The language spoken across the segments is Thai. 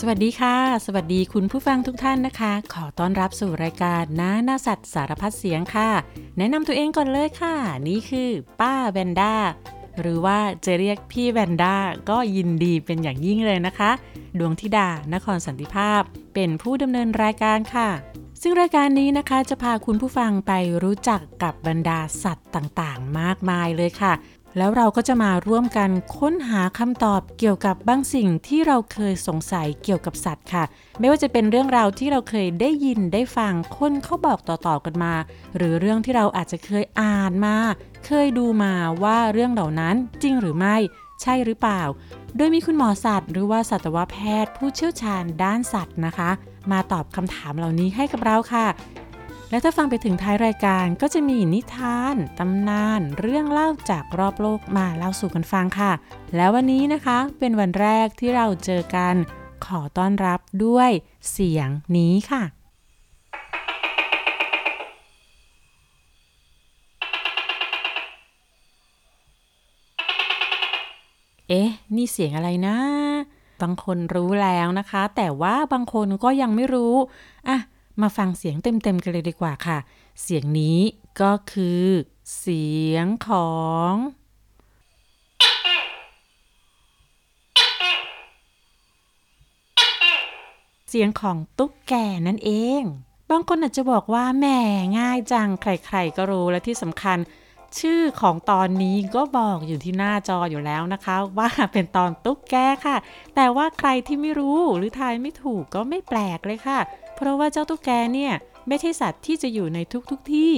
สวัสดีค่ะ สวัสดีคุณผู้ฟังทุกท่านนะคะ ขอต้อนรับสู่รายการน้าหน้าสัตว์สารพัดเสียงค่ะ แนะนำตัวเองก่อนเลยค่ะ นี่คือป้าแวนด้าหรือว่าจะเรียกพี่แวนด้าก็ยินดีเป็นอย่างยิ่งเลยนะคะ ดวงธิดานครสันติภาพ เป็นผู้ดำเนินรายการค่ะ ซึ่งรายการนี้นะคะจะพาคุณผู้ฟังไปรู้จักกับบรรดาสัตว์ต่างๆ มากมายเลยค่ะ แล้วเราก็จะมาร่วมกันค้นหาคำตอบเกี่ยวกับบางสิ่งที่เราเคยสงสัยเกี่ยวกับสัตว์ค่ะ ไม่ว่าจะเป็นเรื่องราวที่เราเคยได้ยินได้ฟังคนเขาบอกต่อๆกันมา หรือเรื่องที่เราอาจจะเคยอ่านมา เคยดูมาว่าเรื่องเหล่านั้นจริงหรือไม่ ใช่หรือเปล่า โดยมีคุณหมอสัตว์ หรือว่าสัตวแพทย์ ผู้เชี่ยวชาญด้านสัตว์นะคะ มาตอบคำถามเหล่านี้ให้กับเราค่ะ และถ้าฟังไปถึงท้ายรายการก็จะมีนิทาน ตำนาน เรื่องเล่าจากรอบโลกมาเล่าสู่กันฟังค่ะ แล้ววันนี้นะคะเป็นวันแรกที่เราเจอกันขอต้อนรับด้วยเสียงนี้ค่ะ เอ๊ะ นี่เสียงอะไรนะ บางคนรู้แล้วนะคะ แต่ว่าบางคนก็ยังไม่รู้ อะ มาฟังเสียงเต็มๆกันเลยดีกว่าค่ะ เสียงนี้ก็คือ เสียงของเสียงของตุ๊กแกนั่นเอง บางคนอาจจะบอกว่าแหมง่ายจังใครๆก็รู้และที่สำคัญ ชื่อของตอนนี้ก็บอกอยู่ที่หน้าจออยู่แล้วนะคะ ว่าเป็นตอนตุ๊กแกค่ะ แต่ว่าใครที่ไม่รู้หรือทายไม่ถูกก็ไม่แปลกเลยค่ะ เพราะว่าเจ้าตุ๊กแกเนี่ยไม่ใช่สัตว์ที่จะอยู่ในทุกๆทที่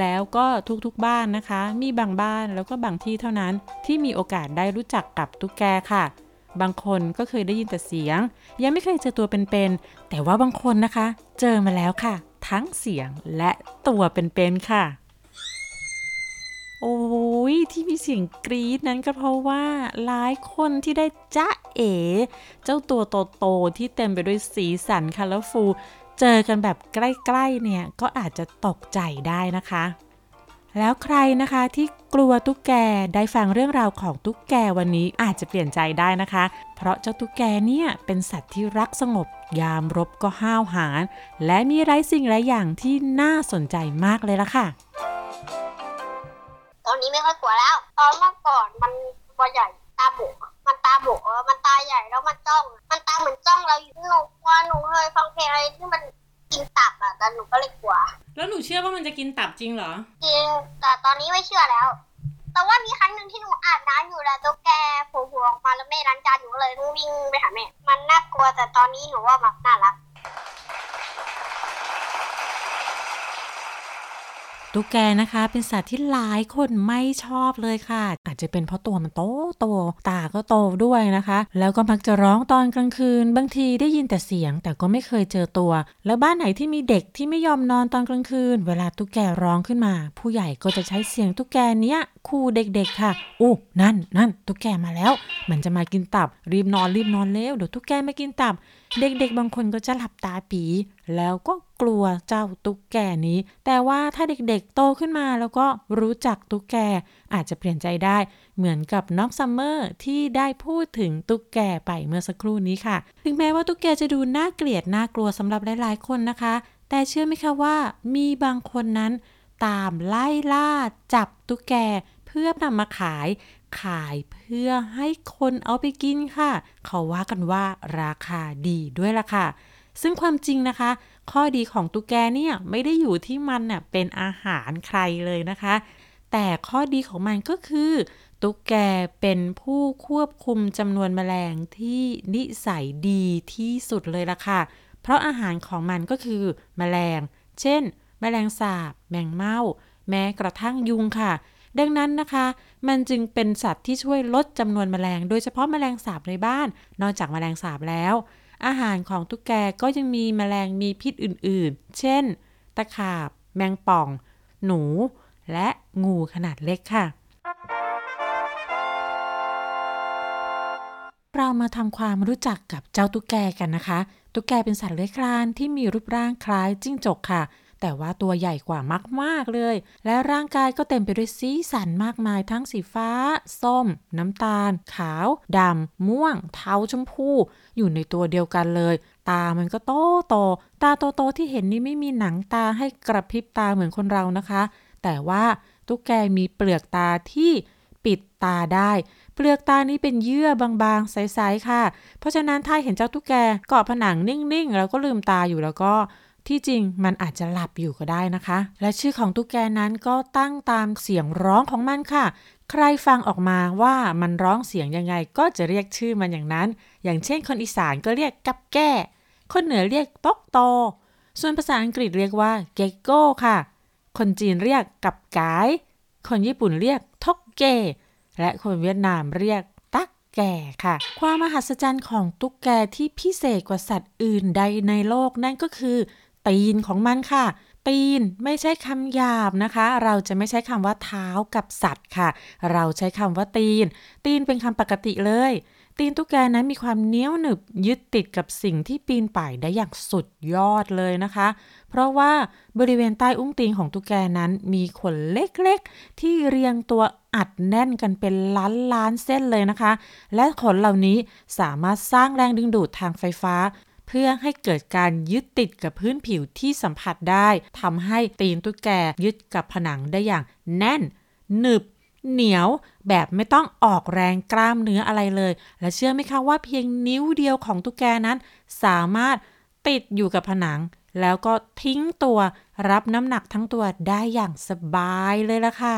แล้วก็ทุกๆบ้านนะคะ มีบางบ้านแล้วก็บางที่เท่านั้นที่มีโอกาสได้รู้จักกับตุ๊กแกค่ะ บางคนก็เคยได้ยินแต่เสียง ยังไม่เคยเจอตัวเป็นๆแต่ว่าบางคนนะคะ เจอมาแล้วค่ะ ทั้งเสียงและตัวเป็นๆค่ะ โอ้ยที่มีเสียงกรี๊ดนั้นก็เพราะว่าหลายคนที่ได้จ้าเอ๋เจ้าตัวโตๆที่เต็มไปด้วยสีสัน colorful เจอกันแบบใกล้ๆเนี่ยก็อาจจะตกใจได้นะคะ แล้วใครนะคะที่กลัวตุ๊กแกได้ฟังเรื่องราวของตุ๊กแกวันนี้อาจจะเปลี่ยนใจได้นะคะ เพราะเจ้าตุ๊กแกเนี่ยเป็นสัตว์ที่รักสงบยามรบก็ห้าวหาญและมีหลายสิ่งหลายอย่างที่น่าสนใจมากเลยละค่ะ ตอนนี้ไม่ค่อยกลัวแล้ว ตอนเมื่อก่อนมันตัวใหญ่ตาโบกอะมันตาโบกเออมันตาใหญ่แล้วมันจ้อง มันตาเหมือนจ้องเราอยู่หนูกลัวหนูเคยฟังเพลงอะไรที่มันกินตับอะแต่หนูก็เลยกลัว แล้วหนูเชื่อว่ามันจะกินตับจริงเหรอจริงแต่ตอนนี้ไม่เชื่อแล้ว แต่ว่ามีครั้งหนึ่งที่หนูอาบน้ำอยู่แล้วตุ๊กแกโผล่หัวออกมาแล้วแม่ล้างจานหนูก็เลยต้องวิ่งไปหาแม่ มันน่ากลัวแต่ตอนนี้หนูว่าแบบน่ารัก ตุ๊กแกนะคะ เป็นสัตว์ที่หลายคนไม่ชอบเลยค่ะ อาจจะเป็นเพราะตัวมันโตโตตาก็โตด้วยนะคะ แล้วก็มักจะร้องตอนกลางคืน บางทีได้ยินแต่เสียง แต่ก็ไม่เคยเจอตัว แล้วบ้านไหนที่มีเด็กที่ไม่ยอมนอนตอนกลางคืน เวลาตุ๊กแกร้องขึ้นมา ผู้ใหญ่ก็จะใช้เสียงตุ๊กแกเนี้ยขู่เด็กๆค่ะอู้นั่นนั่นตุ๊กแกมาแล้ว มันจะมากินตับ รีบนอนรีบนอนเร็วเดี๋ยวตุ๊กแกไม่กินตับ เด็กๆ บางคนก็จะหลับตาปี แล้วก็กลัวเจ้าตุ๊กแกนี้ แต่ว่าถ้าเด็กๆ โตขึ้นมาแล้วก็รู้จักตุ๊กแกอาจจะเปลี่ยนใจได้ เหมือนกับน้องซัมเมอร์ที่ได้พูดถึงตุ๊กแกไปเมื่อสักครู่นี้ค่ะ ถึงแม้ว่าตุ๊กแกจะดูน่าเกลียดน่ากลัวสำหรับหลายๆ คนนะคะ แต่เชื่อไหมคะว่ามีบางคนนั้น ตามไล่ล่าจับตุ๊กแกเพื่อนำมาขาย ขายเพื่อให้คนเอาไปกินค่ะ เขาว่ากันว่าราคาดีด้วยล่ะค่ะ ซึ่งความจริงนะคะ ข้อดีของตุ๊กแกเนี่ยไม่ได้อยู่ที่มันเน่ะเป็นอาหารใครเลยนะคะ แต่ข้อดีของมันก็คือ ตุ๊กแกเป็นผู้ควบคุมจำนวนแมลงที่นิสัยดีที่สุดเลยล่ะค่ะ เพราะอาหารของมันก็คือแมลง เช่น แมลงสาบ แมงเม่า แม้กระทั่งยุงค่ะ ดังนั้นนะคะ มันจึงเป็นสัตว์ที่ช่วยลดจำนวนแมลง โดยเฉพาะแมลงสาบในบ้าน นอกจากแมลงสาบแล้ว อาหารของตุ๊กแกก็ยังมีแมลงมีพิษอื่นๆ เช่น ตะขาบ แมงป่อง หนู และงูขนาดเล็กค่ะ เรามาทำความรู้จักกับเจ้าตุ๊กแกกันนะคะ ตุ๊กแกเป็นสัตว์เลื้อยคลานที่มีรูปร่างคล้ายจิ้งจกค่ะ แต่ว่าตัวใหญ่กว่ามากๆเลย และร่างกายก็เต็มไปด้วยสีสันมากมายทั้งสีฟ้า ส้ม น้ำตาล ขาว ดำ ม่วง เทาชมพู อยู่ในตัวเดียวกันเลย ตามันก็โตโต ตาโตโตที่เห็นนี่ไม่มีหนังตาให้กระพริบตาเหมือนคนเรานะคะ แต่ว่าตุ๊กแกมีเปลือกตาที่ปิดตาได้ เปลือกตานี้เป็นเยื่อบางๆ ใสๆค่ะ เพราะฉะนั้นถ้าเห็นเจ้าตุ๊กแกเกาะผนังนิ่งๆ แล้วก็ลืมตาอยู่แล้วก็ ที่จริงมันอาจจะหลับอยู่ก็ได้นะคะ และชื่อของตุ๊กแกนั้นก็ตั้งตามเสียงร้องของมันค่ะ ใครฟังออกมาว่ามันร้องเสียงยังไงก็จะเรียกชื่อมันอย่างนั้น อย่างเช่นคนอีสานก็เรียกกับแก้คนเหนือเรียกต๊อกโต ส่วนภาษาอังกฤษเรียกว่าเกโก้ค่ะ คนจีนเรียกกับกาย คนญี่ปุ่นเรียกทกเก และคนเวียดนามเรียกตักแก่ค่ะ ความมหัศจรรย์ของตุ๊กแกที่พิเศษกว่าสัตว์อื่นใดในโลกนั่นก็คือ ตีนของมันค่ะ ตีนไม่ใช่คำหยาบนะคะ เราจะไม่ใช้คำว่าเท้ากับสัตว์ค่ะ เราใช้คำว่าตีน ตีนเป็นคำปกติเลย ตีนตุ๊กแกนั้นมีความเหนียวหนึบยึดติดกับสิ่งที่ปีนป่ายได้อย่างสุดยอดเลยนะคะ เพราะว่าบริเวณใต้อุ้งตีนของตุ๊กแกนั้นมีขนเล็กๆ ที่เรียงตัวอัดแน่นกันเป็นล้านล้านเส้นเลยนะคะ และขนเหล่านี้สามารถสร้างแรงดึงดูดทางไฟฟ้า เพื่อให้เกิดการยึดติดกับพื้นผิวที่สัมผัสได้ ทำให้ตีนตุ๊กแกยึดกับผนังได้อย่างแน่น หนึบ เหนียวแบบไม่ต้องออกแรงกล้ามเนื้ออะไรเลย และเชื่อไหมคะว่าเพียงนิ้วเดียวของตุ๊กแกนั้น สามารถติดอยู่กับผนัง แล้วก็ทิ้งตัวรับน้ำหนักทั้งตัวได้อย่างสบายเลยละค่ะ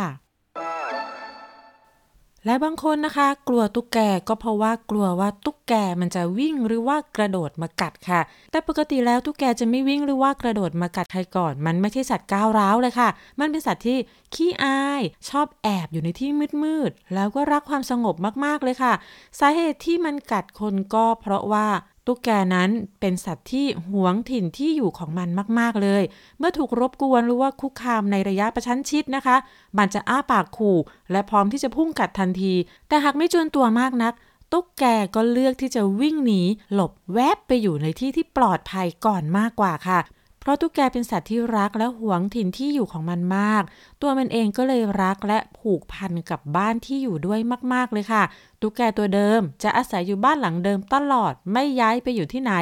และบางคนนะคะ กลัวตุ๊กแกก็เพราะว่ากลัวว่าตุ๊กแกมันจะวิ่งหรือว่ากระโดดมากัดค่ะ แต่ปกติแล้วตุ๊กแกจะไม่วิ่งหรือว่ากระโดดมากัดใครก่อน มันไม่ใช่สัตว์ก้าวร้าวเลยค่ะ มันเป็นสัตว์ที่ขี้อาย ชอบแอบอยู่ในที่มืดๆแล้วก็รักความสงบมากๆเลยค่ะ สาเหตุที่มันกัดคนก็เพราะว่า ตุ๊กแกนั้นเป็นสัตว์ที่หวงถิ่นที่อยู่ของมันมากๆเลย เมื่อถูกรบกวนหรือว่าคุกคามในระยะประชันชิดนะคะ มันจะอ้าปากขู่ และพร้อมที่จะพุ่งกัดทันที แต่หากไม่จวนตัวมากนัก ตุ๊กแกก็เลือกที่จะวิ่งหนี หลบแวบไปอยู่ในที่ที่ปลอดภัยก่อนมากกว่าค่ะ เพราะตุ๊กแกเป็นสัตว์ที่รักและหวงถิ่นที่อยู่ของมันมาก ตัวมันเองก็เลยรักและผูกพันกับบ้านที่อยู่ด้วยมาก ๆ เลยค่ะ ตุ๊กแกตัวเดิมจะอาศัยอยู่บ้านหลังเดิมตลอด ไม่ย้ายไปอยู่ที่ไหน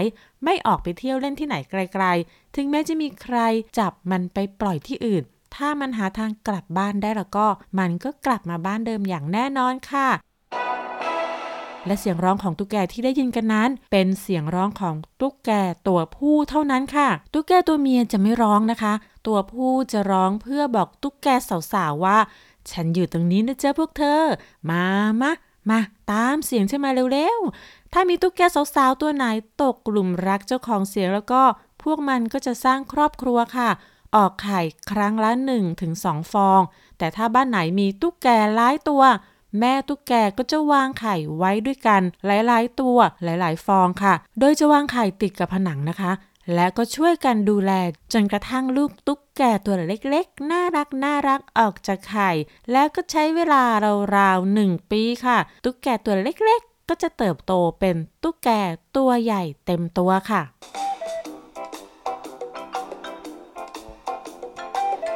ไม่ออกไปเที่ยวเล่นที่ไหนไกล ๆ ถึงแม้จะมีใครจับมันไปปล่อยที่อื่น ถ้ามันหาทางกลับบ้านได้แล้วก็ มันก็กลับมาบ้านเดิมอย่างแน่นอนค่ะ และเสียงร้องของตุ๊กแกที่ได้ยินกันนั้น เป็นเสียงร้องของตุ๊กแกตัวผู้เท่านั้นค่ะ ตุ๊กแกตัวเมียจะไม่ร้องนะคะ ตัวผู้จะร้องเพื่อบอกตุ๊กแกสาวๆว่า ฉันอยู่ตรงนี้นะเจ๊ะพวกเธอ มามะมาตามเสียงฉันมาเร็วๆ ถ้ามีตุ๊กแกสาวๆตัวไหนตกกลุ่มรักเจ้าของเสียงแล้วก็ พวกมันก็จะสร้างครอบครัวค่ะ ออกไข่ครั้งละ1ถึง2ฟอง แต่ถ้าบ้านไหนมีตุ๊กแกหลายตัว แม่ตุ๊กแกก็จะวางไข่ไว้ด้วยกัน หลายๆ ตัวหลายๆ ฟองค่ะ โดยจะวางไข่ติดกับผนังนะคะ และก็ช่วยกันดูแล จนกระทั่งลูกตุ๊กแกตัวเล็กๆ น่ารักน่ารักออกจากไข่ แล้วก็ใช้เวลาราวๆหนึ่งปีค่ะ ตุ๊กแกตัวเล็กๆ ก็จะเติบโตเป็นตุ๊กแกตัวใหญ่เต็มตัวค่ะ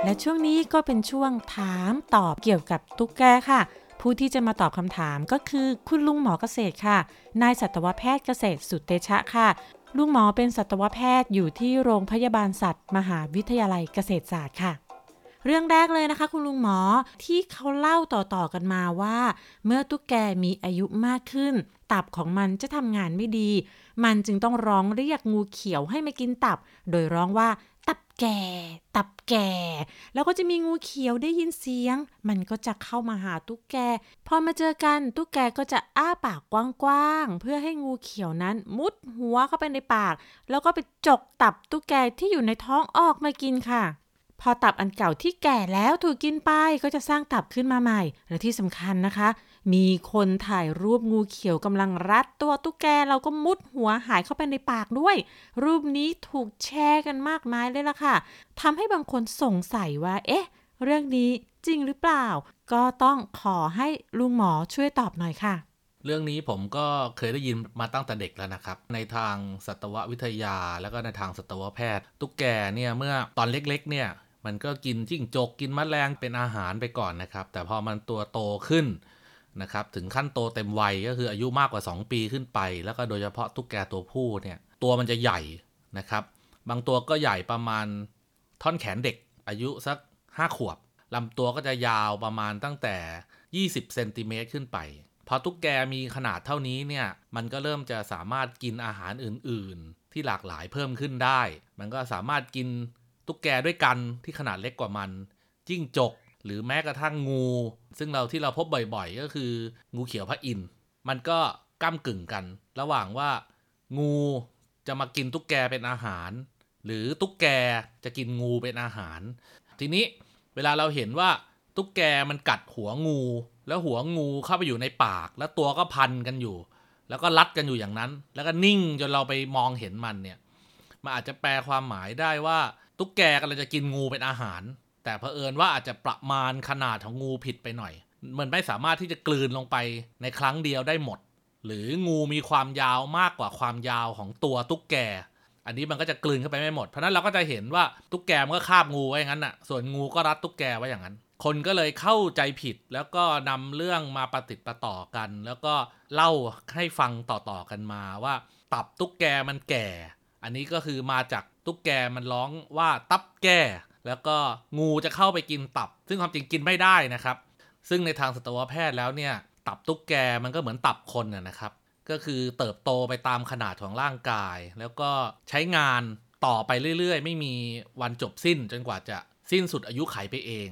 และช่วงนี้ก็เป็นช่วงถามตอบเกี่ยวกับตุ๊กแกค่ะ ผู้ที่จะมาตอบคำถามก็คือคุณลุงหมอเกษตรค่ะ นายสัตวแพทย์เกษตรสุดเตชะค่ะ ลุงหมอเป็นสัตวแพทย์อยู่ที่โรงพยาบาลสัตว์ มหาวิทยาลัยเกษตรศาสตร์ค่ะเรื่องแรกเลยนะคะ คุณลุงหมอที่เขาเล่าต่อๆกันมาว่า เมื่อตุ๊กแกมีอายุมากขึ้น ตับของมันจะทำงานไม่ดี มันจึงต้องร้องเรียกงูเขียวให้มากินตับ โดยร้องว่า แก่ ตับแก่ แล้วก็จะมีงูเขียวได้ยินเสียง มันก็จะเข้ามาหาตุ๊กแก พอมาเจอกันตุ๊กแกก็จะอ้าปากกว้างๆ เพื่อให้งูเขียวนั้นมุดหัวเข้าไปในปาก แล้วก็ไปจกตับตุ๊กแกที่อยู่ในท้องออกมากินค่ะพอตับอันเก่าที่แก่แล้วถูกกินไปก็จะสร้างตับขึ้นมาใหม่ และที่สำคัญนะคะ มีคนถ่ายรูปงูเขียวกำลังรัดตัวตุ๊กแกเราก็มุดหัวหายเข้าไปในปากด้วย รูปนี้ถูกแชร์กันมากมายเลยล่ะค่ะทำให้บางคนสงสัยว่า เอ๊ะ เรื่องนี้จริงหรือเปล่า ก็ต้องขอให้ลุงหมอช่วยตอบหน่อยค่ะ เรื่องนี้ผมก็เคยได้ยินมาตั้งแต่เด็กแล้วนะครับ ในทางสัตววิทยาแล้วก็ในทางสัตวแพทย์ ตุ๊กแกเนี่ยเมื่อตอนเล็ก ๆ เนี่ยมันก็กินจิ้งจกกินแมลงเป็นอาหารไปก่อนนะครับ แต่พอมันตัวโตขึ้น นะครับถึงขั้นโตเต็มวัยก็คืออายุมากกว่า 2 ปีขึ้นไป แล้วก็โดยเฉพาะตุ๊กแกตัวผู้เนี่ยตัวมันจะใหญ่นะครับบางตัวก็ใหญ่ประมาณท่อนแขนเด็กอายุสัก 5 ขวบลำตัวก็จะยาวประมาณตั้งแต่ 20เซนติเมตรขึ้นไป พอตุ๊กแกมีขนาดเท่านี้เนี่ยมันก็เริ่มจะสามารถกินอาหารอื่น ๆ ที่หลากหลายเพิ่มขึ้นได้ มันก็สามารถกินตุ๊กแกด้วยกันที่ขนาดเล็กกว่ามัน จิ้งจก หรือแม้กระทั่งงู ซึ่งเราที่เราพบบ่อยๆ ก็คือ งูเขียวพระอินทร์มันก็ก้ากึ่งกัน ระหว่างว่า งูจะมากินตุ๊กแกเป็นอาหาร หรือตุ๊กแกจะกินงูเป็นอาหาร ทีนี้เวลาเราเห็นว่าตุ๊กแกมันกัดหัวงู แล้วหัวงูเข้าไปอยู่ในปาก แล้วตัวก็พันกันอยู่ แล้วก็รัดกันอยู่อย่างนั้น แล้วก็นิ่งจนเราไปมองเห็นมันเนี่ยมันอาจจะแปลความหมายได้ว่า ตุ๊กแกกำลังจะกินงูเป็นอาหาร แต่เผอิญว่าอาจจะประมาณขนาดของงูผิดไปหน่อย มันไม่สามารถที่จะกลืนลงไปในครั้งเดียวได้หมด หรืองูมีความยาวมากกว่าความยาวของตัวตุ๊กแก อันนี้มันก็จะกลืนเข้าไปไม่หมด เพราะนั้นเราก็จะเห็นว่าตุ๊กแกมันก็คาบงูไว้อย่างนั้นน่ะ ส่วนงูก็รัดตุ๊กแกไว้อย่างนั้น คนก็เลยเข้าใจผิดแล้วก็นำเรื่องมาประติดประต่อกัน แล้วก็เล่าให้ฟังต่อๆกันมาว่า ตับตุ๊กแกมันแก่ อันนี้ก็คือมาจากตุ๊กแกมันร้องว่าตับแก่ แล้วก็งูจะเข้าไปกินตับ ซึ่งความจริงกินไม่ได้นะครับ ซึ่งในทางสัตวแพทย์แล้วเนี่ย ตับตุ๊กแกมันก็เหมือนตับคนนะนะครับ ก็คือเติบโตไปตามขนาดของร่างกาย แล้วก็ใช้งานต่อไปเรื่อย ๆ ไม่มีวันจบสิ้นจนกว่าจะสิ้นสุดอายุไขไปเอง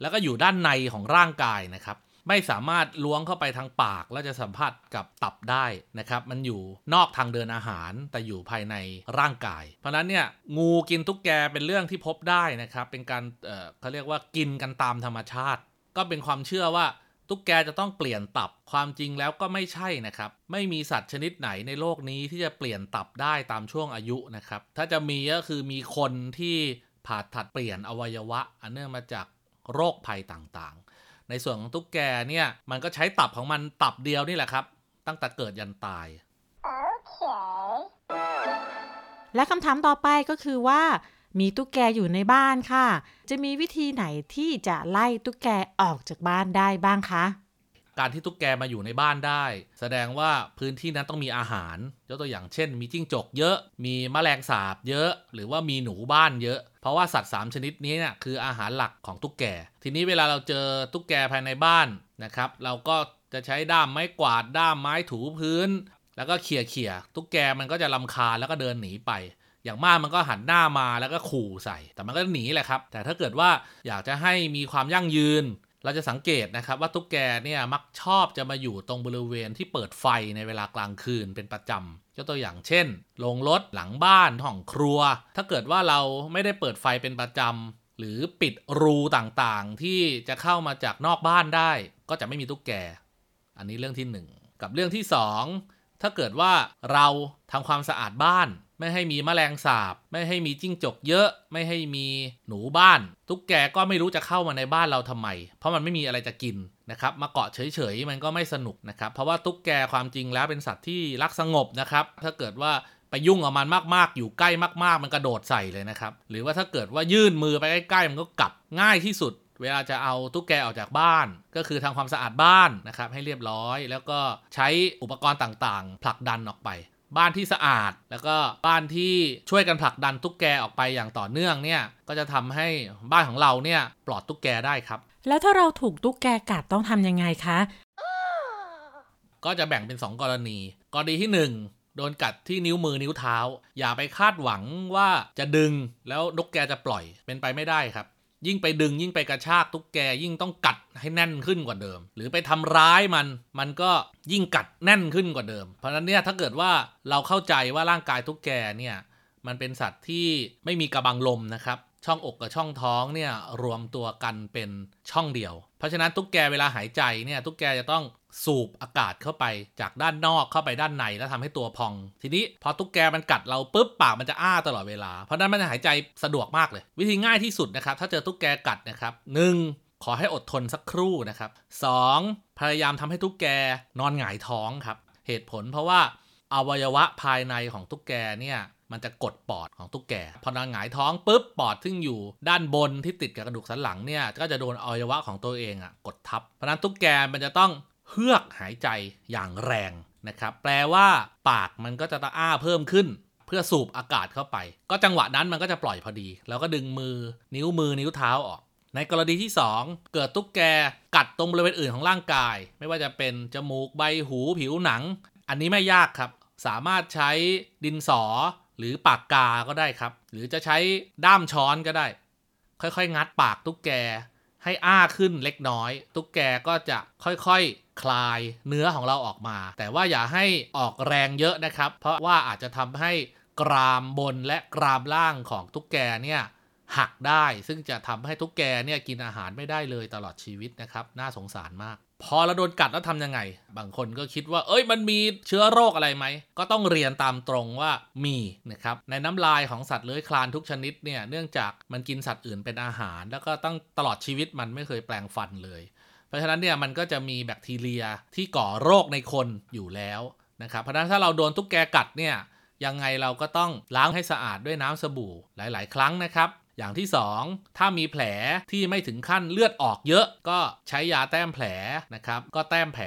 แล้วก็อยู่ด้านในของร่างกายนะครับ ไม่สามารถล้วงเข้าไปทางปาก แล้วจะสัมผัสกับตับได้นะครับ มันอยู่นอกทางเดินอาหาร แต่อยู่ภายในร่างกาย เพราะนั้นเนี่ยงูกินตุ๊กแกเป็นเรื่องที่พบได้นะครับ เป็นการเอ่อเขาเรียกว่ากินกันตามธรรมชาติ ก็เป็นความเชื่อว่าตุ๊กแกจะต้องเปลี่ยนตับความจริงแล้วก็ไม่ใช่นะครับ ไม่มีสัตว์ชนิดไหนในโลกนี้ที่จะเปลี่ยนตับได้ตามช่วงอายุนะครับ ถ้าจะมีก็คือมีคนที่ผ่าตัดเปลี่ยนอวัยวะ อันเนื่องมาจากโรคภัยต่าง ในส่วนของตุ๊กแกเนี่ย มันก็ใช้ตับของมันตับเดียวนี่แหละครับ ตั้งแต่เกิดยันตาย และคำถามต่อไปก็คือว่า มีตุ๊กแกอยู่ในบ้านค่ะ จะมีวิธีไหนที่จะไล่ตุ๊กแกออกจากบ้านได้บ้างคะ การที่ตุ๊กแกมาอยู่ในบ้านได้ แสดงว่าพื้นที่นั้นต้องมีอาหารยกตัวอย่างเช่น มีจิ้งจกเยอะ มีแมลงสาบเยอะ หรือว่ามีหนูบ้านเยอะ เพราะว่าสัตว์3ชนิดนี้เนี่ยคืออาหารหลักของตุ๊กแก ทีนี้เวลาเราเจอตุ๊กแกภายในบ้านนะครับ เราก็จะใช้ด้ามไม้กวาดด้ามไม้ถูพื้น แล้วก็เขี่ยเขี่ยตุ๊กแกมันก็จะลำคาญแล้วก็เดินหนีไป อย่างมากมันก็หันหน้ามาแล้วก็ขู่ใส่ แต่มันก็หนีแหละครับ แต่ถ้าเกิดว่าอยากจะให้มีความยั่งยืน เราจะสังเกตนะครับว่าตุ๊กแกเนี่ยมักชอบจะมาอยู่ตรงบริเวณที่เปิดไฟในเวลากลางคืนเป็นประจำ ยกตัวอย่างเช่นโรงรถหลังบ้านห้องครัว ถ้าเกิดว่าเราไม่ได้เปิดไฟเป็นประจำหรือปิดรูต่างๆ ที่จะเข้ามาจากนอกบ้านได้ ก็จะไม่มีตุ๊กแก อันนี้เรื่องที่หนึ่งกับเรื่องที่สองถ้าเกิดว่าเราทำความสะอาดบ้าน ไม่ให้มีแมลงสาบ ไม่ให้มีจิ้งจกเยอะ ไม่ให้มีหนูบ้าน ตุ๊กแกก็ไม่รู้จะเข้ามาในบ้านเราทำไม เพราะมันไม่มีอะไรจะกินนะครับมาเกาะเฉยๆมันก็ไม่สนุกนะครับเพราะว่าตุ๊กแกความจริงแล้วเป็นสัตว์ที่รักสงบนะครับถ้าเกิดว่าไปยุ่งกับมันมากๆ อยู่ใกล้มากๆ มันกระโดดใส่เลยนะครับหรือว่าถ้าเกิดว่ายื่นมือไปใกล้ๆมันก็กัดง่ายที่สุดเวลาจะเอาตุ๊กแกออกจากบ้าน ก็คือทำความสะอาดบ้านนะครับให้เรียบร้อย แล้วก็ใช้อุปกรณ์ต่างๆ ผลักดันออกไป บ้านที่สะอาด แล้วก็บ้านที่ช่วยกันผลักดันตุ๊กแกออกไปอย่างต่อเนื่องเนี่ยก็จะทำให้บ้านของเราเนี่ยปลอดตุ๊กแกได้ครับ แล้วถ้าเราถูกตุ๊กแกกัดต้องทำยังไงคะ ก็จะแบ่งเป็น 2 กรณี กรณีที่ 1โดนกัดที่นิ้วมือนิ้วเท้า อย่าไปคาดหวังว่าจะดึงแล้วนกแกจะปล่อยเป็นไปไม่ได้ครับ ยิ่งไปดึงยิ่งไปกระชากตุ๊กแกยิ่งต้องกัดให้แน่นขึ้นกว่าเดิม หรือไปทำร้ายมัน มันก็ยิ่งกัดแน่นขึ้นกว่าเดิม เพราะฉะนั้นเนี่ยถ้าเกิดว่าเราเข้าใจว่าร่างกายตุ๊กแกเนี่ยมันเป็นสัตว์ที่ไม่มีกระบังลมนะครับ ช่องอกกับช่องท้องเนี่ยรวมตัวกันเป็นช่องเดียว เพราะฉะนั้นตุ๊กแกเวลาหายใจเนี่ยตุ๊กแกจะต้อง สูบอากาศเข้าไปจากด้านนอกเข้าไปด้านในแล้วทำให้ตัวพอง ทีนี้พอตุ๊กแกมันกัดเราปุ๊บปากมันจะอ้าตลอดเวลา เพราะนั้นมันจะหายใจสะดวกมากเลย วิธีง่ายที่สุดนะครับ ถ้าเจอตุ๊กแกกัดนะครับหนึ่งขอให้อดทนสักครู่นะครับ 2. พยายามทำให้ตุ๊กแกนอนหงายท้องครับ เหตุผลเพราะว่าอวัยวะภายในของตุ๊กแกเนี่ยมันจะกดปอดของตุ๊กแก พอนอนหงายท้องปุ๊บปอดซึ่งอยู่ด้านบนที่ติดกับกระดูกสันหลังเนี่ยก็จะโดนอวัยวะของตัวเองอะกดทับ เพราะนั้นตุ๊กแกมันจะต้อง เฮือกหายใจอย่างแรงนะครับ แปลว่า ปากมันก็จะตะอ้าเพิ่มขึ้น เพื่อสูบอากาศเข้าไป ก็จังหวะนั้นมันก็จะปล่อยพอดี แล้วก็ดึงมือ นิ้วมือนิ้วเท้าออก ในกรณีที่ 2 เกิดตุ๊กแกกัดตรงบริเวณอื่นของร่างกาย ไม่ว่าจะเป็นจมูกใบหูผิวหนัง อันนี้ไม่ยากครับ สามารถใช้ดินสอหรือปากกาก็ได้ครับ หรือจะใช้ด้ามช้อนก็ได้ ค่อยๆ งัดปากตุ๊กแกให้อ้าขึ้นเล็กน้อย ตุ๊กแกก็จะค่อยๆ คลายเนื้อของเราออกมา แต่ว่าอย่าให้ออกแรงเยอะนะครับ เพราะว่าอาจจะทำให้กรามบนและกรามล่างของตุ๊กแกเนี่ยหักได้ ซึ่งจะทำให้ตุ๊กแกเนี่ยกินอาหารไม่ได้เลยตลอดชีวิตนะครับ น่าสงสารมาก พอเราโดนกัดแล้วทำยังไง บางคนก็คิดว่า เอ้ยมันมีเชื้อโรคอะไรไหม ก็ต้องเรียนตามตรงว่ามีนะครับ ในน้ำลายของสัตว์เลื้อยคลานทุกชนิดเนี่ย เนื่องจากมันกินสัตว์อื่นเป็นอาหาร แล้วก็ตั้งตลอดชีวิตมันไม่เคยแปลงฟันเลย เพราะฉะนั้นเนี่ยมันก็จะมีแบคทีเรียที่ก่อโรคในคนอยู่แล้วนะครับเพราะฉะนั้นถ้าเราโดนตุ๊กแกกัดเนี่ยยังไงเราก็ต้องล้างให้สะอาดด้วยน้ำสบู่หลาย ๆ ครั้งนะครับ อย่างที่ 2 ถ้ามีแผลที่ไม่ถึงขั้นเลือดออกเยอะ ก็ใช้ยาแต้มแผลนะครับ ก็แต้มแผล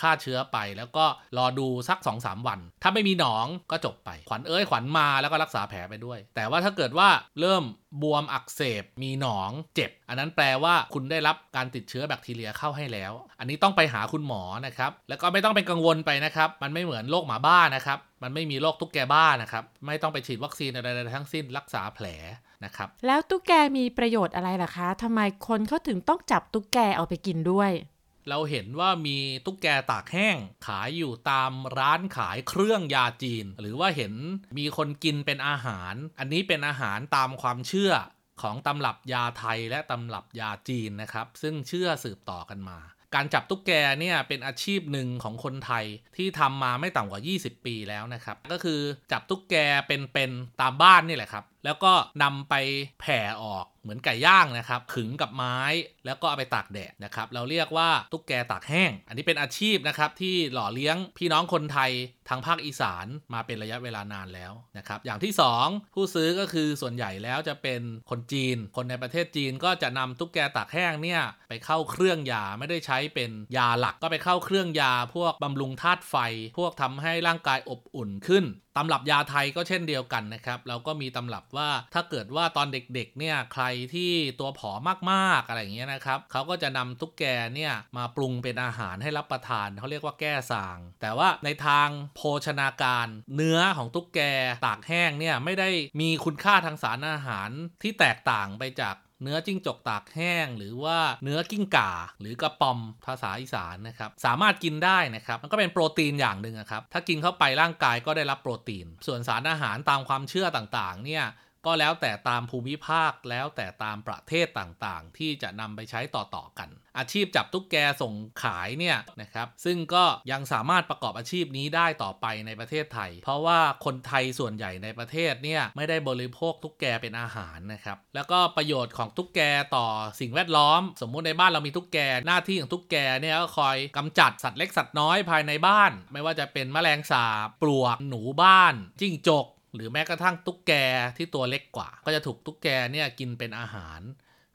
ฆ่าเชื้อไป แล้วก็รอดูสัก 2-3 วัน ถ้าไม่มีหนองก็จบไป ขวัญเอ้ยขวัญมาแล้วก็รักษาแผลไปด้วย แต่ว่าถ้าเกิดว่าเริ่ม บวมอักเสบมีหนองเจ็บ อันนั้นแปลว่าคุณได้รับการติดเชื้อแบคทีเรียเข้าให้แล้ว อันนี้ต้องไปหาคุณหมอนะครับ แล้วก็ไม่ต้องเป็นกังวลไปนะครับ มันไม่เหมือนโรคหมาบ้านะครับ มันไม่มีโรคตุ๊กแกบ้านะครับ ไม่ต้องไปฉีดวัคซีนอะไรทั้งสิ้นรักษาแผลนะครับ แล้วตุ๊กแกมีประโยชน์อะไรล่ะคะทำไมคนเขาถึงต้องจับตุ๊กแกเอาไปกินด้วย เราเห็นว่ามีตุ๊กแกตากแห้ง ขายอยู่ตามร้านขายเครื่องยาจีน หรือว่าเห็นมีคนกินเป็นอาหาร อันนี้เป็นอาหารตามความเชื่อของตำรับยาไทยและตำรับยาจีนนะครับ ซึ่งเชื่อสืบต่อกันมา การจับตุ๊กแกเนี่ยเป็นอาชีพหนึ่งของคนไทยที่ทำมาไม่ต่ำกว่า 20 ปีแล้วนะครับ ก็คือจับตุ๊กแกเป็นๆตามบ้านนี่แหละครับ แล้วก็นำไปแผ่ออก เหมือนไก่ย่างนะครับขึงกับไม้แล้วก็เอาไปตากแดดนะครับ เราเรียกว่าตุ๊กแกตากแห้ง อันนี้เป็นอาชีพนะครับที่หล่อเลี้ยงพี่น้องคนไทยทางภาคอีสานมาเป็นระยะเวลานานแล้วนะครับ อย่างที่ 2 ผู้ซื้อก็คือส่วนใหญ่แล้วจะเป็นคนจีน คนในประเทศจีนก็จะนำตุ๊กแกตากแห้งเนี่ยไปเข้าเครื่องยาไม่ได้ใช้เป็นยาหลัก ก็ไปเข้าเครื่องยาพวกบำรุงธาตุไฟ พวกทำให้ร่างกายอบอุ่นขึ้นตำรับยาไทยก็เช่นเดียวกันนะครับ เราก็มีตำรับว่าถ้าเกิดว่าตอนเด็กๆ เนี่ยใครที่ตัวผอมมากๆอะไรอย่างเงี้ยนะครับเขาก็จะนำตุ๊กแกเนี่ยมาปรุงเป็นอาหารให้รับประทานเขาเรียกว่าแก้สาง แต่ว่าในทางโภชนาการ เนื้อของตุ๊กแกตากแห้งเนี่ยไม่ได้มีคุณค่าทางสารอาหารที่แตกต่างไปจากเนื้อจิ้งจกตากแห้ง หรือว่าเนื้อกิ้งก่า หรือกระปอมภาษาอีสานนะครับ สามารถกินได้นะครับ มันก็เป็นโปรตีนอย่างหนึ่งครับ ถ้ากินเข้าไปร่างกายก็ได้รับโปรตีน ส่วนสารอาหารตามความเชื่อต่างๆ เนี่ย ก็แล้วแต่ตามภูมิภาคแล้วแต่ตามประเทศต่างๆ ที่จะนำไปใช้ต่อๆกัน อาชีพจับตุ๊กแกส่งขายเนี่ยนะครับ ซึ่งก็ยังสามารถประกอบอาชีพนี้ได้ต่อไปในประเทศไทย เพราะว่าคนไทยส่วนใหญ่ในประเทศเนี่ยไม่ได้บริโภคตุ๊กแกเป็นอาหารนะครับ แล้วก็ประโยชน์ของตุ๊กแกต่อสิ่งแวดล้อม สมมุติในบ้านเรามีตุ๊กแกหน้าที่ของตุ๊กแกเนี่ยก็คอยกำจัดสัตว์เล็กสัตว์น้อยภายในบ้าน ไม่ว่าจะเป็นแมลงสาบปลวกหนูบ้านจิ้งจก หรือแม้กระทั่งตุ๊กแกที่ตัวเล็กกว่า ก็จะถูกตุ๊กแกเนี่ยกินเป็นอาหาร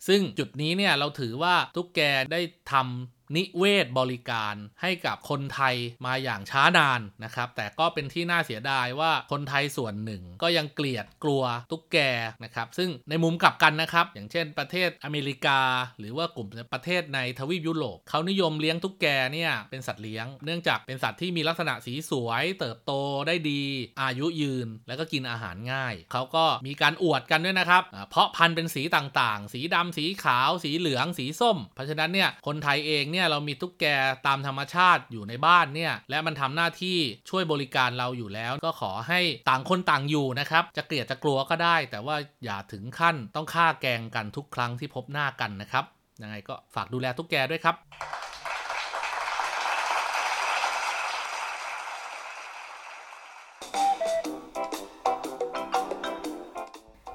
ซึ่งจุดนี้เนี่ยเราถือว่าตุ๊กแกได้ทำ นิเวศบริการให้กับคนไทยมาอย่างช้านานนะครับ แต่ก็เป็นที่น่าเสียดายว่าคนไทยส่วนหนึ่ง ก็ยังเกลียดกลัวตุ๊กแกนะครับ ซึ่งในมุมกลับกันนะครับ อย่างเช่น ประเทศอเมริกา หรือว่ากลุ่มประเทศในทวีปยุโรปเขานิยมเลี้ยงตุ๊กแกเนี่ยเป็นสัตว์เลี้ยง เนื่องจากเป็นสัตว์ที่มีลักษณะสีสวย เติบโตได้ดี อายุยืน แล้วก็กินอาหารง่าย เขาก็มีการอวดกันด้วยนะครับ เพาะพันธุ์เป็นสีต่างๆ สีดำสีขาว สีเหลือง สีส้ม เพราะฉะนั้นเนี่ยคนไทยเองเนี่ยเรามีตุ๊กแกตามธรรมชาติอยู่ในบ้านเนี่ยและมันทำหน้าที่ช่วยบริการเราอยู่แล้ว ก็ขอให้ต่างคนต่างอยู่นะครับ จะเกลียดจะกลัวก็ได้ แต่ว่าอย่าถึงขั้นต้องฆ่าแกงกันทุกครั้งที่พบหน้ากันนะครับยังไงก็ฝากดูแลตุ๊กแกด้วยครับ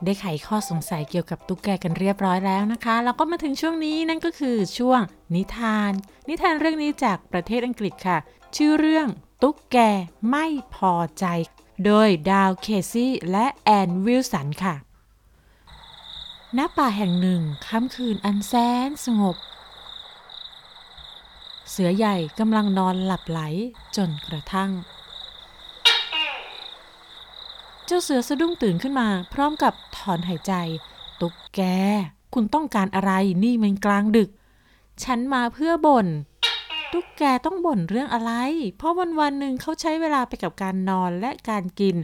ได้ไขข้อสงสัยเกี่ยวกับตุ๊กแกกันเรียบร้อยแล้วนะคะ แล้วก็มาถึงช่วงนี้นั่นก็คือช่วงนิทาน นิทานเรื่องนี้จากประเทศอังกฤษค่ะ ชื่อเรื่องตุ๊กแกไม่พอใจ โดยดาวเคซี่และแอนวิลสันค่ะ ณ ป่าแห่งหนึ่งค่ำคืนอันแสนสงบ เสือใหญ่กำลังนอนหลับไหลจนกระทั่ง เจ้าเสือสะดุ้งตื่นขึ้นมา พร้อมกับถอนหายใจ ตุ๊กแก คุณต้องการอะไรนี่มันกลางดึก ฉันมาเพื่อบ่น ตุ๊กแกต้องบ่นเรื่องอะไร เพราะวันวันๆหนึ่งเขาใช้เวลาไปกับการนอนและการกิน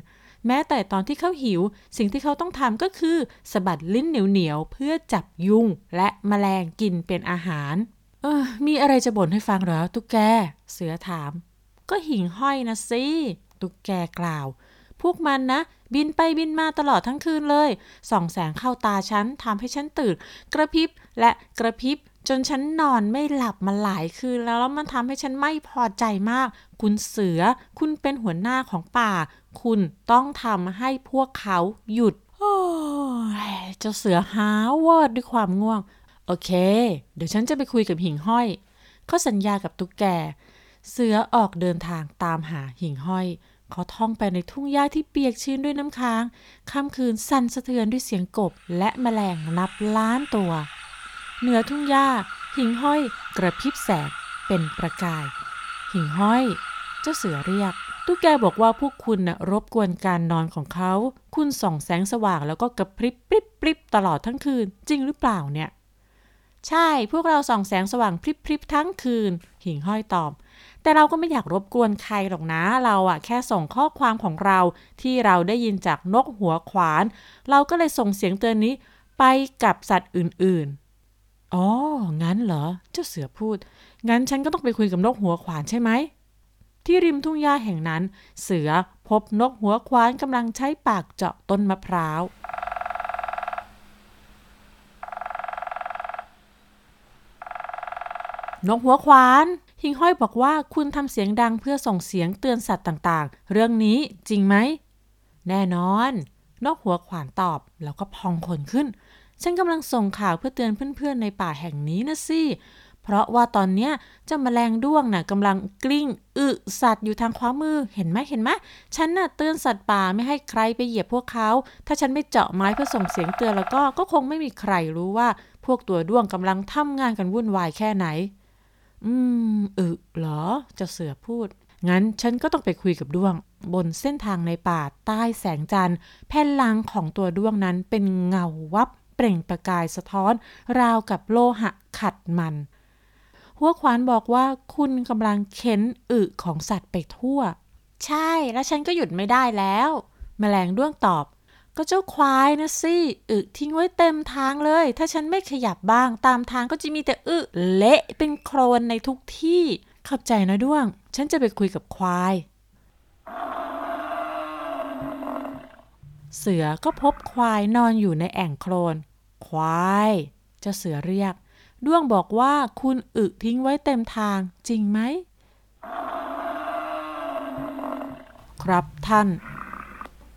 แม้แต่ตอนที่เขาหิว สิ่งที่เขาต้องทำก็คือสะบัดลิ้นเหนียวๆเพื่อจับยุงและแมลงกินเป็นอาหาร เออ มีอะไรจะบ่นให้ฟังหรอ ตุ๊กแก เสือถาม ก็หิ่งห้อยนะสิตุ๊กแกกล่าว พวกมันนะ บินไปบินมาตลอดทั้งคืนเลย ส่องแสงเข้าตาฉันทำให้ฉันตื่น กระพริบและกระพริบจนฉันนอนไม่หลับมาหลายคืนแล้วแล้วมันทำให้ฉันไม่พอใจมาก คุณเสือ คุณเป็นหัวหน้าของป่า คุณต้องทำให้พวกเขาหยุด โอ้ยเจ้าเสือหาวอดด้วยความง่วง โอเค เดี๋ยวฉันจะไปคุยกับหิ่งห้อย เขาสัญญากับตุ๊กแก เสือออกเดินทางตามหาหิ่งห้อย เขาท่องไปในทุ่งหญ้าที่เปียกชื้นด้วยน้ำค้าง ค่ำคืนสั่นสะเทือนด้วยเสียงกบและแมลงนับล้านตัว เหนือทุ่งหญ้า หิ่งห้อยกระพริบแสงเป็นประกาย หิ่งห้อย เจ้าเสือเรียก ตุ๊กแกบอกว่าพวกคุณน่ะรบกวนการนอนของเขา คุณส่องแสงสว่างแล้วก็กระพริบปริบปริบตลอดทั้งคืน จริงหรือเปล่าเนี่ย ใช่ พวกเราส่องแสงสว่างพริบพริบทั้งคืน หิ่งห้อยตอบ แต่เราก็ไม่อยากรบกวนใครหรอกนะ เราอะแค่ส่งข้อความของเราที่เราได้ยินจากนกหัวขวาน เราก็เลยส่งเสียงเตือนนี้ไปกับสัตว์อื่นๆ อ๋อ งั้นเหรอ เจ้าเสือพูด งั้นฉันก็ต้องไปคุยกับนกหัวขวานใช่ไหม ที่ริมทุ่งหญ้าแห่งนั้น เสือพบนกหัวขวานกำลังใช้ปากเจาะต้นมะพร้าว นกหัวขวาน หิงห้อยบอกว่าคุณทำเสียงดังเพื่อส่งเสียงเตือนสัตว์ต่างๆ เรื่องนี้จริงไหม แน่นอน นกหัวขวานตอบ แล้วก็พองขนขึ้น ฉันกำลังส่งข่าวเพื่อเตือนเพื่อนๆในป่าแห่งนี้นะสิ เพราะว่าตอนเนี้ยเจ้าแมลงด้วงน่ะกำลังกลิ้งอึสัตว์อยู่ทางขวามือ เห็นไหมเห็นไหมฉันน่ะเตือนสัตว์ป่าไม่ให้ใครไปเหยียบพวกเขา ถ้าฉันไม่เจาะไม้เพื่อส่งเสียงเตือนแล้วก็ ก็คงไม่มีใครรู้ว่า พวกตัวด้วงกำลังทำงานกันวุ่นวายแค่ไหน อืมอึเหรอเจ้าเสือพูด งั้นฉันก็ต้องไปคุยกับด้วง บนเส้นทางในป่าใต้แสงจันทร์แผ่นหลังของตัวด้วงนั้นเป็นเงาวับเปล่งประกายสะท้อน ราวกับโลหะขัดมัน หัวขวานบอกว่าคุณกำลังเค้นอึของสัตว์ไปทั่ว ใช่แล้วฉันก็หยุดไม่ได้แล้วแมลงด้วงตอบ ก็เจ้าควายนะสิอึทิ้งไว้เต็มทางเลย ถ้าฉันไม่ขยับบ้างตามทางก็จะมีแต่อึเละเป็นโครนในทุกที่ขอบใจนะด้วง ฉันจะไปคุยกับควาย เสือก็พบควายนอนอยู่ในแอ่งโคลน ควายเจ้าเสือเรียก ด้วงบอกว่าคุณอึทิ้งไว้เต็มทางจริงไหม ครับท่าน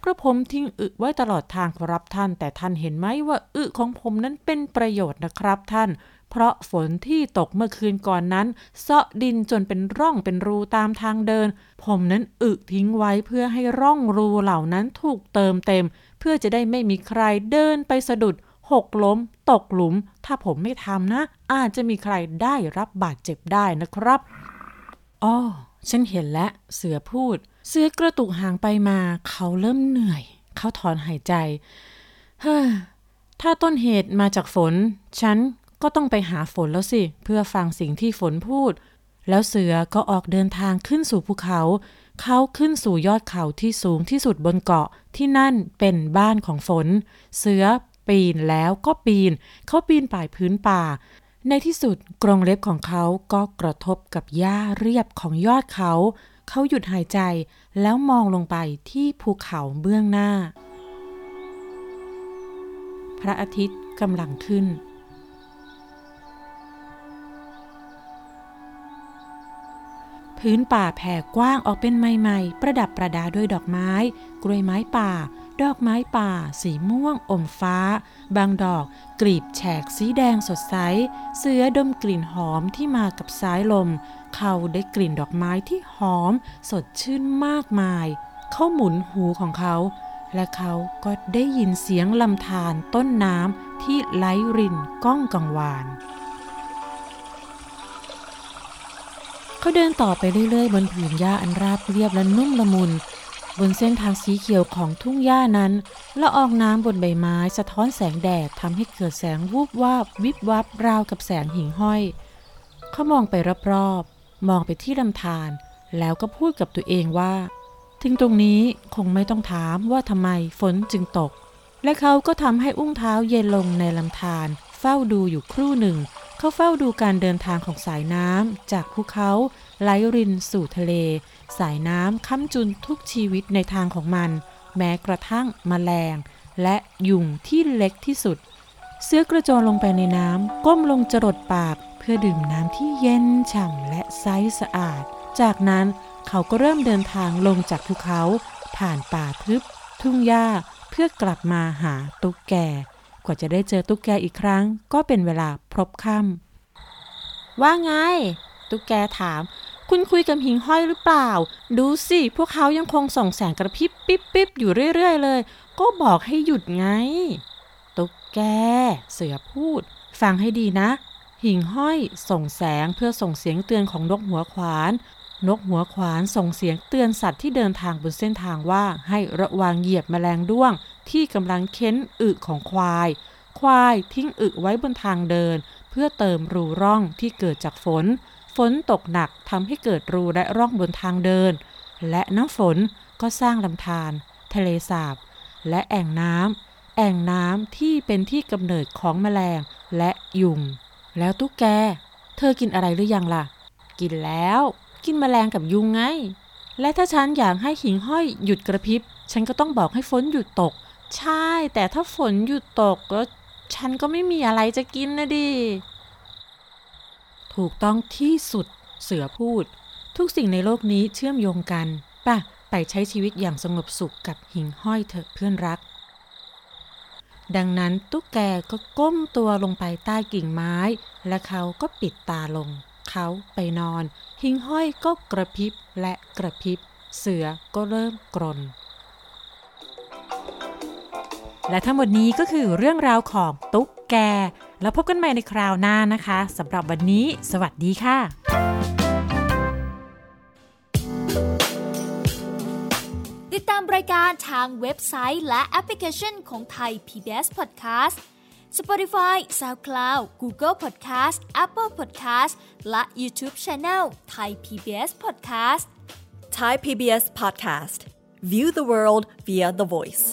กระผมทิ้งอึไว้ตลอดทางครับท่าน แต่ท่านเห็นไหมว่าอึของผมนั้นเป็นประโยชน์นะครับท่าน เพราะฝนที่ตกเมื่อคืนก่อนนั้นเซาะดินจนเป็นร่องเป็นรูตามทางเดิน ผมนั้นอึทิ้งไว้เพื่อให้ร่องรูเหล่านั้นถูกเติมเต็ม เพื่อจะได้ไม่มีใครเดินไปสะดุดหกล้ม ตกหลุม ถ้าผมไม่ทำนะ อาจจะมีใครได้รับบาดเจ็บได้นะครับอ๋อฉันเห็นแล้วเสือพูด เสือกระตุกหางไปมา เขาเริ่มเหนื่อย เขาถอนหายใจเฮ้อถ้าต้นเหตุมาจากฝน ฉันก็ต้องไปหาฝนแล้วสิ เพื่อฟังสิ่งที่ฝนพูด แล้วเสือก็ออกเดินทางขึ้นสู่ภูเขา เขาขึ้นสู่ยอดเขาที่สูงที่สุดบนเกาะที่นั่นเป็นบ้านของฝน เสือปีนแล้วก็ปีน เขาปีนป่ายพื้นป่า ในที่สุดกรงเล็บของเขาก็กระทบกับหญ้าเรียบของยอดเขา เขาหยุดหายใจแล้วมองลงไปที่ภูเขาเบื้องหน้า พระอาทิตย์กำลังขึ้น พื้นป่าแผ่กว้างออกเป็นใหม่ๆ ประดับประดาด้วยดอกไม้ กล้วยไม้ป่า ดอกไม้ป่า สีม่วง อมฟ้า บางดอกกลีบแฉกสีแดงสดใส เสือดมกลิ่นหอมที่มากับสายลม เขาได้กลิ่นดอกไม้ที่หอม สดชื่นมากมาย เขาหมุนหูของเขา และเขาก็ได้ยินเสียงลำธารต้นน้ำที่ไหลรินก้องกังวาน เขาเดินต่อไปเรื่อยๆ บนผืนหญ้าอันราบเรียบและนุ่มละมุน บนเส้นทางสีเขียวของทุ่งหญ้านั้นละอองน้ำบนใบไม้สะท้อนแสงแดดทำให้เกิดแสงวูบวาบวิบวับราวกับแสงหิ่งห้อย เขามองไปรอบๆ มองไปที่ลำธารแล้วก็พูดกับตัวเองว่า ถึงตรงนี้คงไม่ต้องถามว่าทำไมฝนจึงตก และเขาก็ทำให้อุ้งเท้าเย็นลงในลำธารเฝ้าดูอยู่ครู่หนึ่ง เขาเฝ้าดูการเดินทางของสายน้ำจากภูเขาไหลรินสู่ทะเล สายน้ำค้ำจุนทุกชีวิตในทางของมัน แม้กระทั่งมแมลง และยุงที่เล็กที่สุด เสื้อกระโจนลงไปในน้ำก้มลงจรดปากเพื่อดื่มน้ำที่เย็นฉ่ำและใสสะอาด จากนั้นเขาก็เริ่มเดินทางลงจากภูเขา ผ่านป่าทึบ ทุ่งหญ้าเพื่อกลับมาหาตุ๊กแก กว่าจะได้เจอตุ๊กแกอีกครั้ง ก็เป็นเวลาพรบค่ำว่าไง ตุ๊กแกถาม คุณคุยกับหิงห้อยหรือเปล่า ดูสิ พวกเขายังคงส่องแสงกระพริบปิ๊บปิ๊บอยู่เรื่อย ๆ เลย ก็บอกให้หยุดไง ตุ๊กแก เสือพูด ฟังให้ดีนะ หิ่งห้อยส่งแสงเพื่อส่งเสียงเตือนของนกหัวขวานนกหัวขวานส่งเสียงเตือนสัตว์ที่เดินทางบนเส้นทางว่าให้ระวังเหยียบแมลงด้วง ที่กำลังเค้นอึของควาย ควายทิ้งอึไว้บนทางเดิน เพื่อเติมรูร่องที่เกิดจากฝน ฝนตกหนักทำให้เกิดรูและร่องบนทางเดิน และน้ำฝนก็สร้างลำธารทะเลสาบ และแอ่งน้ำแอ่งน้ำที่เป็นที่กำเนิดของแมลงและยุง แล้วตุ๊กแก เธอกินอะไรหรือยังล่ะ กินแล้ว กินแมลงกับยุงไง และถ้าฉันอยากให้หิงห้อยหยุดกระพริบ ฉันก็ต้องบอกให้ฝนหยุดตก ใช่ แต่ถ้าฝนหยุดตกก็ฉันก็ไม่มีอะไรจะกินนะดิ ถูกต้องที่สุดเสือพูด ทุกสิ่งในโลกนี้เชื่อมโยงกันป่ะ ไปใช้ชีวิตอย่างสงบสุขกับหิงห้อยเถอะเพื่อนรัก ดังนั้นตุ๊กแกก็ก้มตัวลงไปใต้กิ่งไม้ และเขาก็ปิดตาลง เขาไปนอน หิงห้อยก็กระพริบและกระพริบ เสือก็เริ่มกรน และทั้งหมดนี้ก็คือเรื่องราวของตุ๊กแก แล้วพบกันใหม่ในคราวหน้านะคะสำหรับวันนี้ สวัสดีค่ะติดตามรายการทางเว็บไซต์และแอปพลิเคชันของไทย PBS Podcast Spotify SoundCloud Google Podcast Apple Podcast และ YouTube Channel Thai PBS Podcast Thai PBS Podcast. View the world via the voice.